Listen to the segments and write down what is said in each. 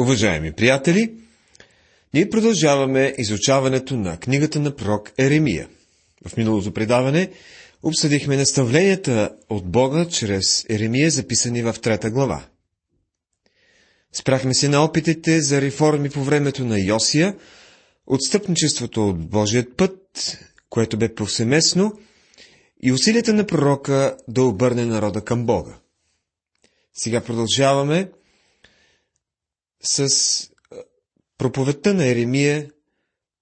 Уважаеми приятели, ние продължаваме изучаването на книгата на пророк Еремия. В миналото предаване обсъдихме наставленията от Бога чрез Еремия, записани в трета глава. Спрахме се на опитите за реформи по времето на Йосия, отстъпничеството от Божият път, което бе повсеместно, и усилията на пророка да обърне народа към Бога. Сега продължаваме с проповедта на Еремия,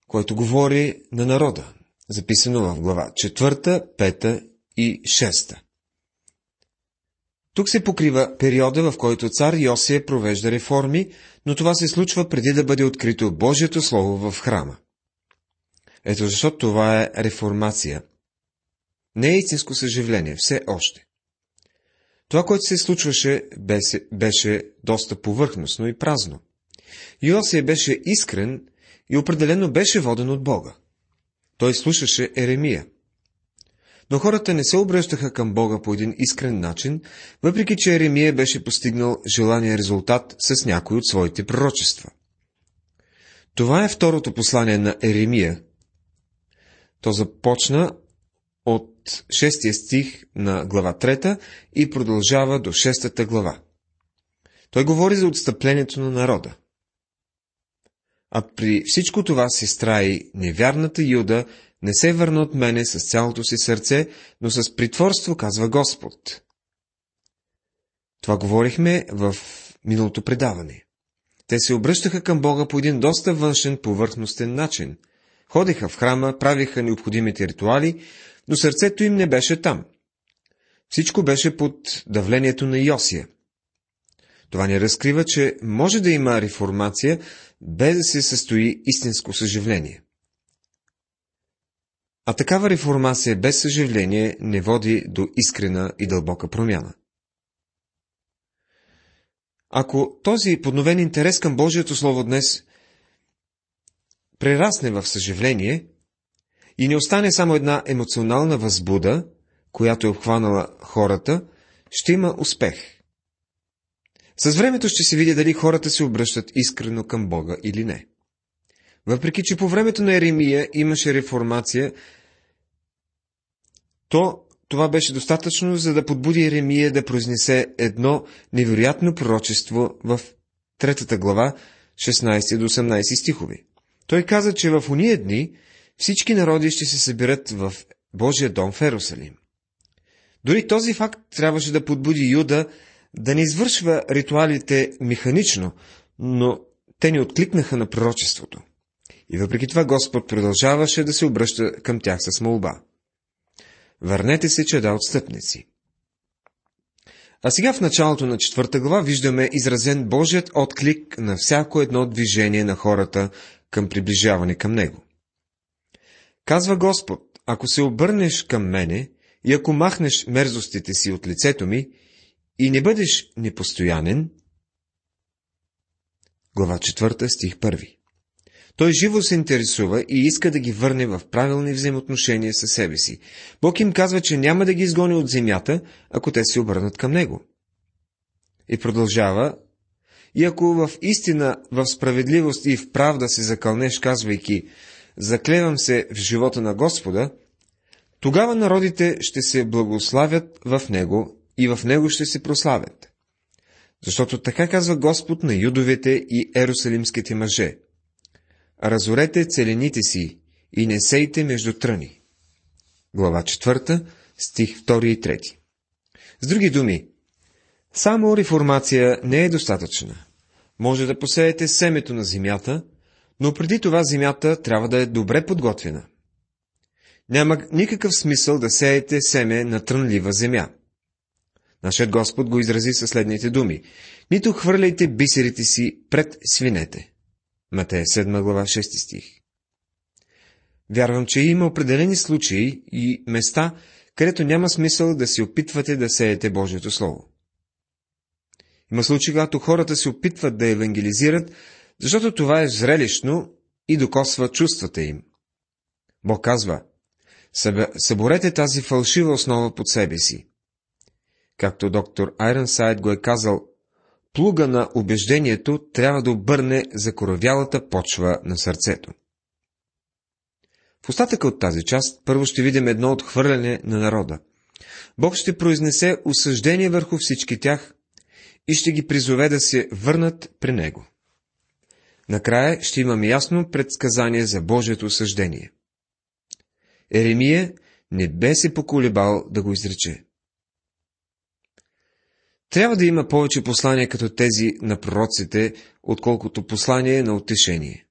който говори на народа, записано в глава 4, 5 и 6. Тук се покрива периода, в който цар Йосия провежда реформи, но това се случва преди да бъде открито Божието Слово в храма. Ето защо това е реформация. Не е истинско съживление, все още. Това, което се случваше, беше, беше доста повърхностно и празно. Йосия беше искрен и определено беше воден от Бога. Той слушаше Еремия. Но хората не се обръщаха към Бога по един искрен начин, въпреки че Еремия беше постигнал желания резултат с някои от своите пророчества. Това е второто послание на Еремия. То започна от 6 стих на глава 3 и продължава до 6 глава. Той говори за отстъплението на народа. А при всичко това, сестра и невярната Юда не се върна от мене с цялото си сърце, но с притворство, казва Господ. Това говорихме в миналото предаване. Те се обръщаха към Бога по един доста външен, повърхностен начин. Ходеха в храма, правиха необходимите ритуали, но сърцето им не беше там. Всичко беше под давлението на Йосия. Това ни разкрива, че може да има реформация, без да се състои истинско съживление. А такава реформация без съживление не води до искрена и дълбока промяна. Ако този подновен интерес към Божието Слово днес прерасне в съживление, и не остане само една емоционална възбуда, която е обхванала хората, ще има успех. С времето ще се види дали хората се обръщат искрено към Бога или не. Въпреки, че по времето на Еремия имаше реформация, то това беше достатъчно, за да подбуди Еремия да произнесе едно невероятно пророчество в третата глава, 16 до 18 стихови. Той каза, че в уния дни всички народи ще се съберат в Божия дом в Ерусалим. Дори този факт трябваше да подбуди Юда да не извършва ритуалите механично, но те ни откликнаха на пророчеството. И въпреки това Господ продължаваше да се обръща към тях с молба. Върнете се, чеда отстъпници. А сега в началото на четвърта глава виждаме изразен Божият отклик на всяко едно движение на хората към приближаване към Него. Казва Господ, ако се обърнеш към мене и ако махнеш мерзостите си от лицето ми и не бъдеш непостоянен, глава 4, стих 1. Той живо се интересува и иска да ги върне в правилни взаимоотношения със себе си. Бог им казва, че няма да ги изгони от земята, ако те се обърнат към Него. И продължава, и ако в истина, в справедливост и в правда се закълнеш, казвайки, заклевам се в живота на Господа, тогава народите ще се благославят в Него и в Него ще се прославят. Защото така казва Господ на юдовете и ерусалимските мъже. Разорете целените си и не сейте между тръни. Глава 4, стих 2 и 3. С други думи, само реформация не е достатъчна. Може да посеете семето на земята, но преди това земята трябва да е добре подготвена. Няма никакъв смисъл да сеете семе на трънлива земя. Нашият Господ го изрази със следните думи. Нито хвърляйте бисерите си пред свинете. Матея 7 глава 6 стих. Вярвам, че има определени случаи и места, където няма смисъл да се опитвате да сеете Божието Слово. Има случаи, когато хората се опитват да евангелизират, защото това е зрелищно и докосва чувствата им. Бог казва, съборете тази фалшива основа под себе си. Както доктор Сайд го е казал, плуга на убеждението трябва да обърне закоравялата почва на сърцето. В остатъка от тази част първо ще видим едно отхвърляне на народа. Бог ще произнесе осъждение върху всички тях и ще ги призове да се върнат при Него. Накрая ще имаме ясно предсказание за Божието осъждение. Еремия не бе се поколебал да го изрече. Трябва да има повече послания като тези на пророците, отколкото послание на утешение.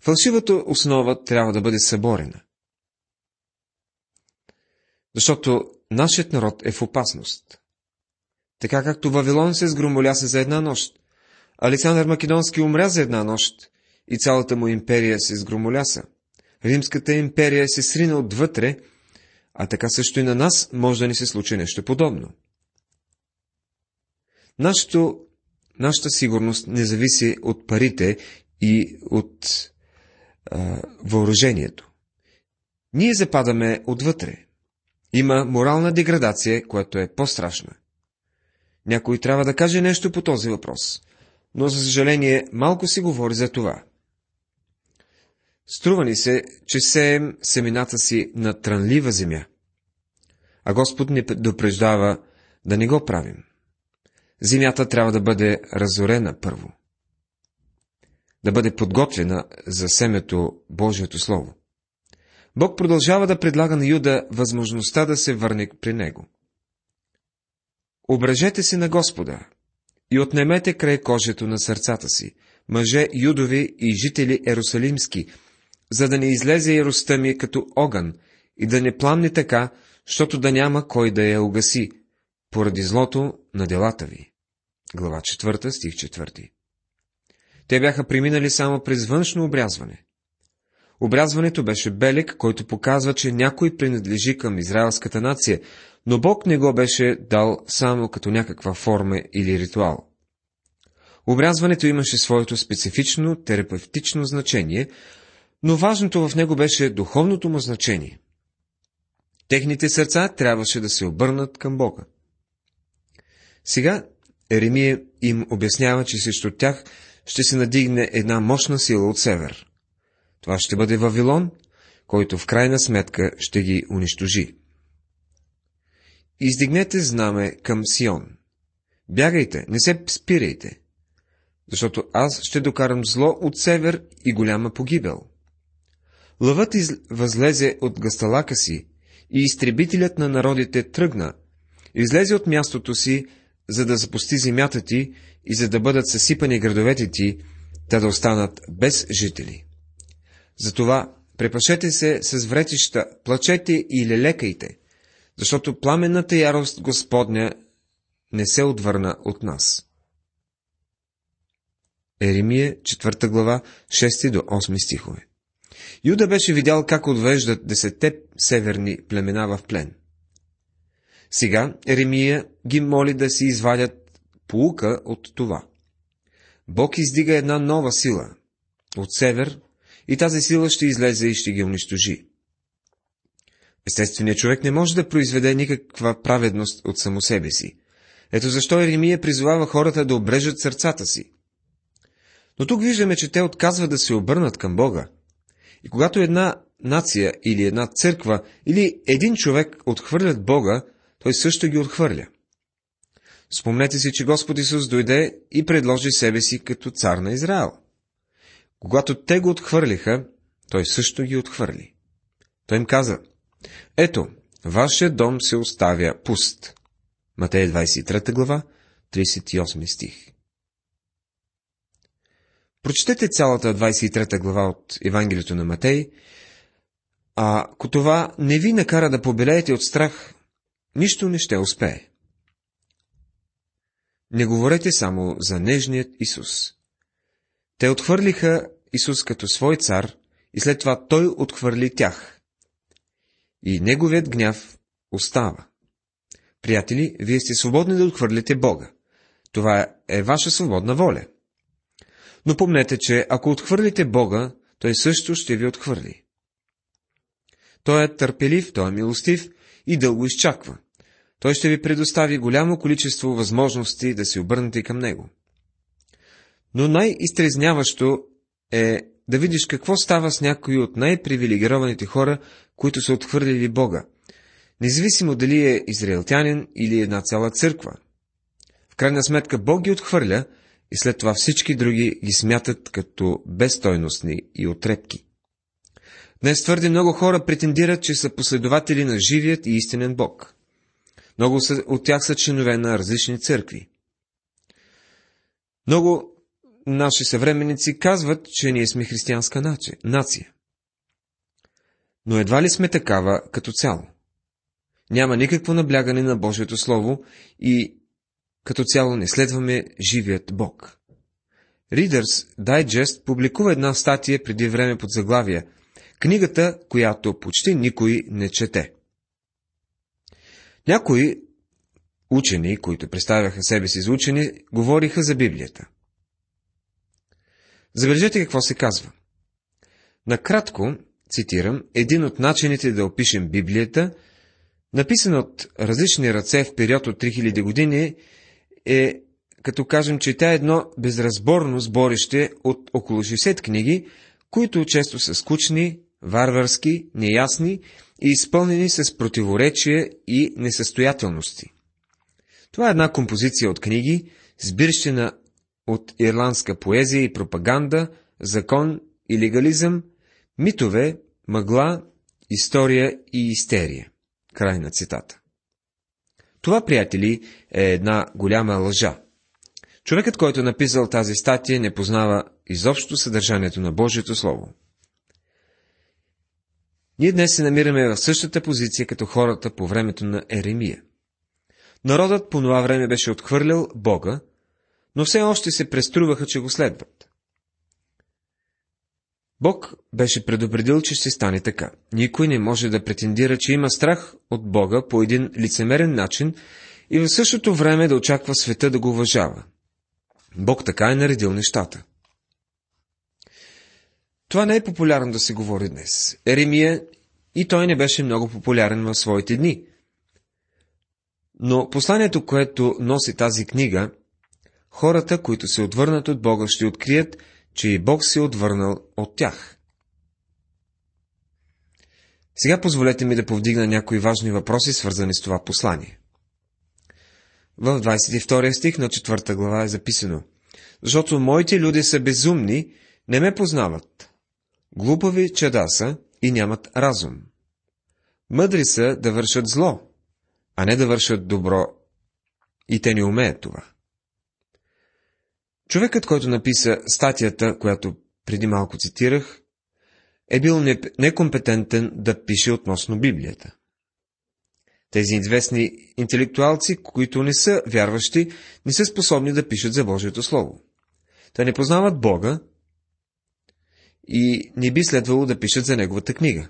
Фалшивата основа трябва да бъде съборена. Защото нашият народ е в опасност. Така както Вавилон се сгромоляса за една нощ, Александър Македонски умря за една нощ и цялата му империя се сгромоляса. Римската империя се срина отвътре, а така също и на нас може да ни се случи нещо подобно. Нашето, нашата сигурност не зависи от парите и от а, въоръжението. Ние западаме отвътре. Има морална деградация, която е по-страшна. Някой трябва да каже нещо по този въпрос, но за съжаление малко се говори за това. Струва ни се, че сеем семената си на трънлива земя, а Господ ни допреждава да не го правим. Земята трябва да бъде разорена първо. Да бъде подготвена за семето Божието Слово. Бог продължава да предлага на Юда възможността да се върне при него. Обрежете се на Господа и отнемете край кожето на сърцата си, мъже юдови и жители ерусалимски, за да не излезе яростта ми като огън и да не пламне така, защото да няма кой да я угаси, поради злото на делата ви. Глава 4, стих 4. Те бяха преминали само през външно обрязване. Обрязването беше белег, който показва, че някой принадлежи към израелската нация, но Бог не го беше дал само като някаква форма или ритуал. Обрязването имаше своето специфично терапевтично значение, но важното в него беше духовното му значение. Техните сърца трябваше да се обърнат към Бога. Сега Еремия им обяснява, че срещу тях ще се надигне една мощна сила от север. Това ще бъде Вавилон, който в крайна сметка ще ги унищожи. Издигнете знаме към Сион. Бягайте, не се спирайте, защото аз ще докарам зло от север и голяма погибел. Лъвът из... възлезе от гасталака си и изтребителят на народите тръгна, излезе от мястото си, за да запусти земята ти и за да бъдат съсипани градовете ти, да да останат без жители. Затова препашете се с вретища, плачете и лелекайте, защото пламенната ярост Господня не се отвърна от нас. Еремия, 4 глава, 6 до 8 стихове. Юда беше видял как отвеждат десетте северни племена в плен. Сега Еремия ги моли да си извадят полука от това. Бог издига една нова сила от север и тази сила ще излезе и ще ги унищожи. Естественият човек не може да произведе никаква праведност от само себе си. Ето защо Еремия призовава хората да обрежат сърцата си. Но тук виждаме, че те отказват да се обърнат към Бога. И когато една нация или една църква или един човек отхвърлят Бога, той също ги отхвърля. Спомнете си, че Господ Исус дойде и предложи себе си като цар на Израел. Когато те го отхвърлиха, той също ги отхвърли. Той им каза, ето, вашия дом се оставя пуст. Матея 23 глава, 38 стих. Прочетете цялата 23 глава от Евангелието на Матей, а ако това не ви накара да побелеете от страх, нищо не ще успее. Не говорете само за нежният Исус. Те отхвърлиха Исус като свой цар и след това той отхвърли тях. И неговият гняв остава. Приятели, вие сте свободни да отхвърлите Бога. Това е ваша свободна воля. Но помнете, че ако отхвърлите Бога, Той също ще ви отхвърли. Той е търпелив, Той е милостив и дълго изчаква. Той ще ви предостави голямо количество възможности да се обърнете към Него. Но най-изтрезняващо е да видиш какво става с някои от най-привилегированите хора, които са отхвърлили Бога, независимо дали е израелтянин или една цяла църква. В крайна сметка Бог ги отхвърля и след това всички други ги смятат като безстойностни и отрепки. Днес твърде много хора претендират, че са последователи на живият и истинен Бог. Много от тях са членове на различни църкви. Много наши съвременници казват, че ние сме християнска нация. Но едва ли сме такава като цяло? Няма никакво наблягане на Божието Слово и като цяло не следваме живият Бог. Reader's Digest публикува една статия преди време под заглавие Книгата, която почти никой не чете. Някои учени, които представяха себе си за учени, говориха за Библията. Забележете какво се казва. Накратко, цитирам, един от начините да опишем Библията, написан от различни ръце в период от 3000 години, е като кажем, че тя е едно безразборно сборище от около 60 книги, които често са скучни, варварски, неясни и изпълнени с противоречия и несъстоятелности. Това е една композиция от книги, сбирщина от ирландска поезия и пропаганда, закон и легализъм, митове, мъгла, история и истерия. Край на цитата. Това, приятели, е една голяма лъжа. Човекът, който е написал тази статия, не познава изобщо съдържанието на Божието Слово. Ние днес се намираме в същата позиция като хората по времето на Еремия. Народът по това време беше отхвърлял Бога, но все още се преструваха, че го следват. Бог беше предупредил, че ще стане така. Никой не може да претендира, че има страх от Бога по един лицемерен начин и в същото време да очаква света да го уважава. Бог така е наредил нещата. Това не е популярно да се говори днес. Еремия и той не беше много популярен в своите дни. Но посланието, което носи тази книга, хората, които се отвърнат от Бога, ще открият, че и Бог се е отвърнал от тях. Сега позволете ми да повдигна някои важни въпроси, свързани с това послание. В 22 стих на 4 глава е записано Защото моите люди са безумни, не ме познават. Глупави чеда са и нямат разум. Мъдри са да вършат зло, а не да вършат добро, и те не умеят това. Човекът, който написа статията, която преди малко цитирах, е бил некомпетентен да пише относно Библията. Тези известни интелектуалци, които не са вярващи, не са способни да пишат за Божието Слово. Те не познават Бога и не би следвало да пишат за Неговата книга.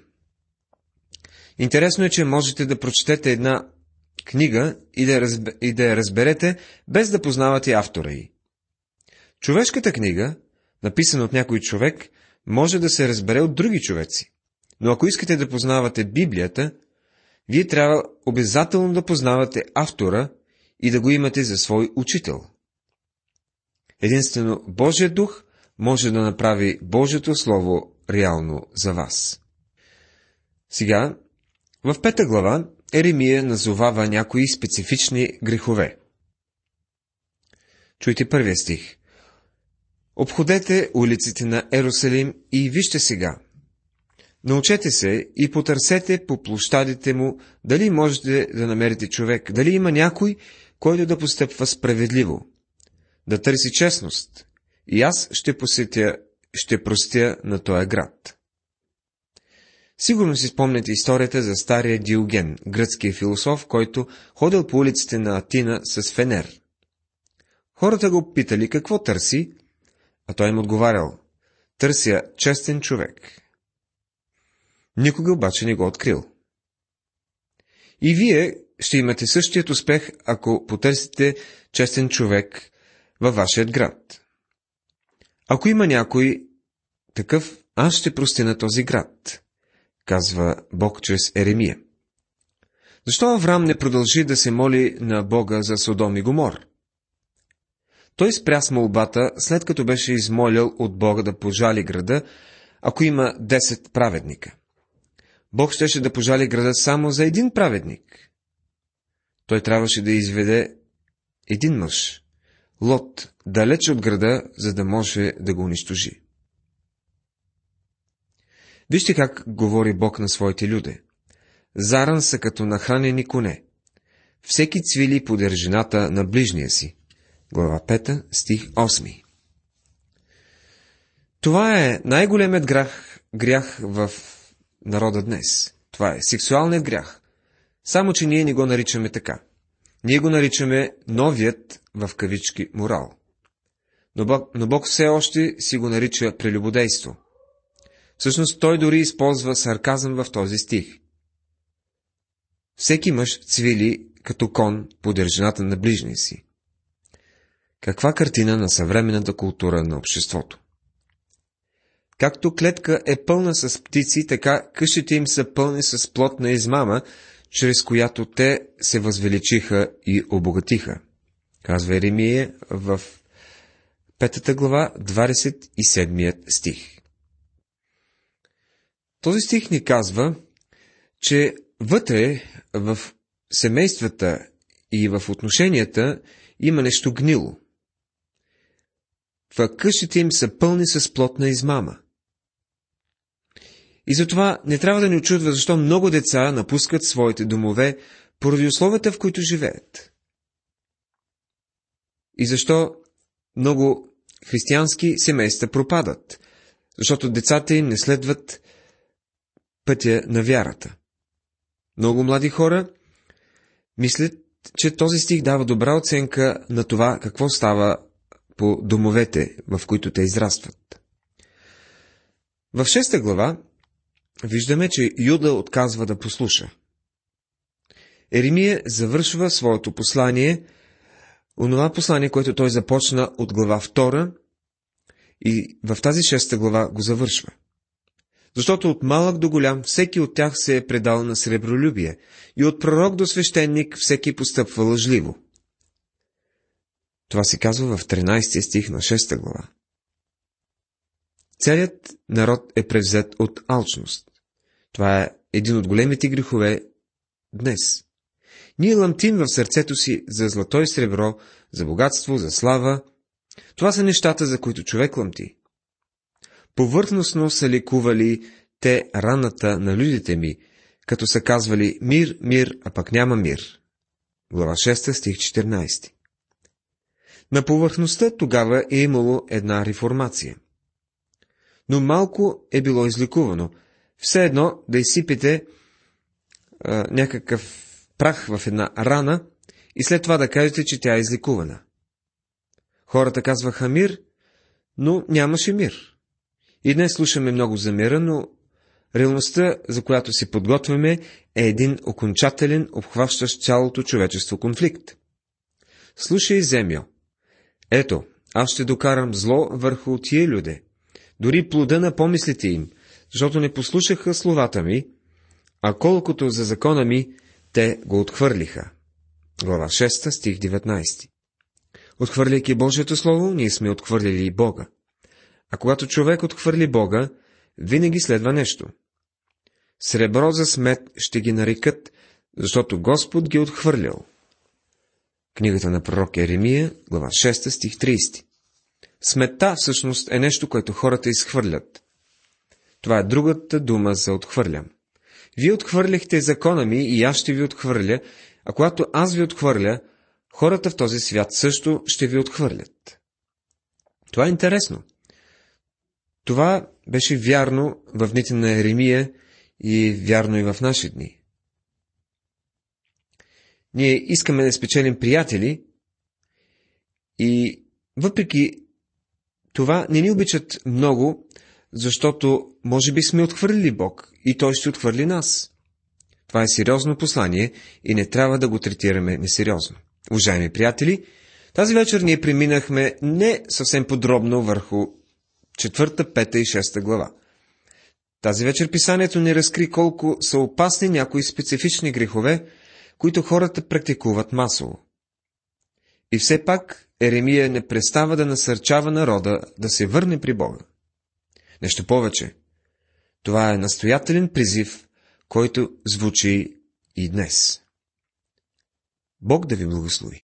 Интересно е, че можете да прочетете една книга и да, разб... и да я разберете, без да познавате автора й. Човешката книга, написана от някой човек, може да се разбере от други човеци. Но ако искате да познавате Библията, вие трябва обязателно да познавате автора и да го имате за свой учител. Единствено Божия дух може да направи Божието Слово реално за вас. Сега, в пета глава, Еремия назовава някои специфични грехове. Чуйте първия стих. Обходете улиците на Ерусалим и вижте сега. Научете се и потърсете по площадите му, дали можете да намерите човек, дали има някой, който да постъпва справедливо, да търси честност, и аз ще посетя, ще простя на този град. Сигурно си спомняте историята за стария Диоген, гръцкия философ, който ходил по улиците на Атина с фенер. Хората го питали какво търси, а той им отговарял, търся честен човек. Никога обаче не го открил. И вие ще имате същият успех, ако потърсите честен човек във вашият град. Ако има някой такъв, аз ще прости на този град, казва Бог чрез Еремия. Защо Авраам не продължи да се моли на Бога за Содом и Гомор? Той спря с молбата, след като беше измолял от Бога да пожали града, ако има 10 праведника. Бог щеше да пожали града само за един праведник. Той трябваше да изведе един мъж, Лот, далеч от града, за да може да го унищожи. Вижте как говори Бог на своите люди. Заран са като нахранени коне. Всеки цвили по държината на ближния си. Глава 5, стих 8. Това е най-големият грях, грях в народа днес. Това е сексуалният грях. Само, че ние не го наричаме така. Ние го наричаме новият в кавички морал. Но Бог, но Бог все още си го нарича прелюбодейство. Всъщност той дори използва сарказъм в този стих. Всеки мъж цвили като кон по държината на ближния си. Каква картина на съвременната култура на обществото? Както клетка е пълна с птици, така къщите им са пълни с плотна измама, чрез която те се възвеличиха и обогатиха. Казва Еремия в петата глава, 27 стих. Този стих ни казва, че вътре в семействата и в отношенията има нещо гнило. В къщите им са пълни с плотна измама. И затова не трябва да ни очудва, защо много деца напускат своите домове поради условията, в които живеят. И защо много християнски семейства пропадат, защото децата им не следват пътя на вярата. Много млади хора мислят, че този стих дава добра оценка на това какво става по домовете, в които те израстват. В шеста глава виждаме, че Юда отказва да послуша. Еремия завършва своето послание, онова послание, което той започна от глава 2 и в тази шеста глава го завършва. Защото от малък до голям всеки от тях се е предал на сребролюбие и от пророк до свещеник всеки постъпва лъжливо. Това се казва в 13 стих на 6 глава. Целият народ е превзет от алчност. Това е един от големите грехове днес. Ние ламтим в сърцето си за злато и сребро, за богатство, за слава. Това са нещата, за които човек ламти. Повърхностно са ликували те раната на людите ми, като са казвали мир, мир, а пък няма мир. Глава 6, стих 14. На повърхността тогава е имало една реформация. Но малко е било изликувано. Все едно да изсипите а, някакъв прах в една рана и след това да кажете, че тя е изликувана. Хората казваха мир, но нямаше мир. И днес слушаме много за мира, но реалността, за която си подготвяме, е един окончателен, обхващащ цялото човечество конфликт. Слушай, земя, ето, аз ще докарам зло върху тия люде, дори плода на помислите им, защото не послушаха словата ми, а колкото за закона ми, те го отхвърлиха. Глава 6, стих 19 Отхвърляйки Божието Слово, ние сме отхвърлили и Бога. А когато човек отхвърли Бога, винаги следва нещо. Сребро за смет ще ги нарекат, защото Господ ги отхвърлял. Книгата на пророк Еремия, глава 6, стих 30. Смета всъщност е нещо, което хората изхвърлят. Това е другата дума за отхвърлям. Вие отхвърляхте закона ми и аз ще ви отхвърля, а когато аз ви отхвърля, хората в този свят също ще ви отхвърлят. Това е интересно. Това беше вярно в дните на Еремия и вярно и в наши дни. Ние искаме да спечелим приятели и въпреки това не ни обичат много, защото може би сме отхвърлили Бог и Той ще отхвърли нас. Това е сериозно послание и не трябва да го третираме несериозно. Уважаеми приятели, тази вечер ние преминахме не съвсем подробно върху четвърта, пета и шеста глава. Тази вечер писанието ни разкри колко са опасни някои специфични грехове, които хората практикуват масово. И все пак Еремия не престава да насърчава народа да се върне при Бога. Нещо повече. Това е настоятелен призив, който звучи и днес. Бог да ви благослови.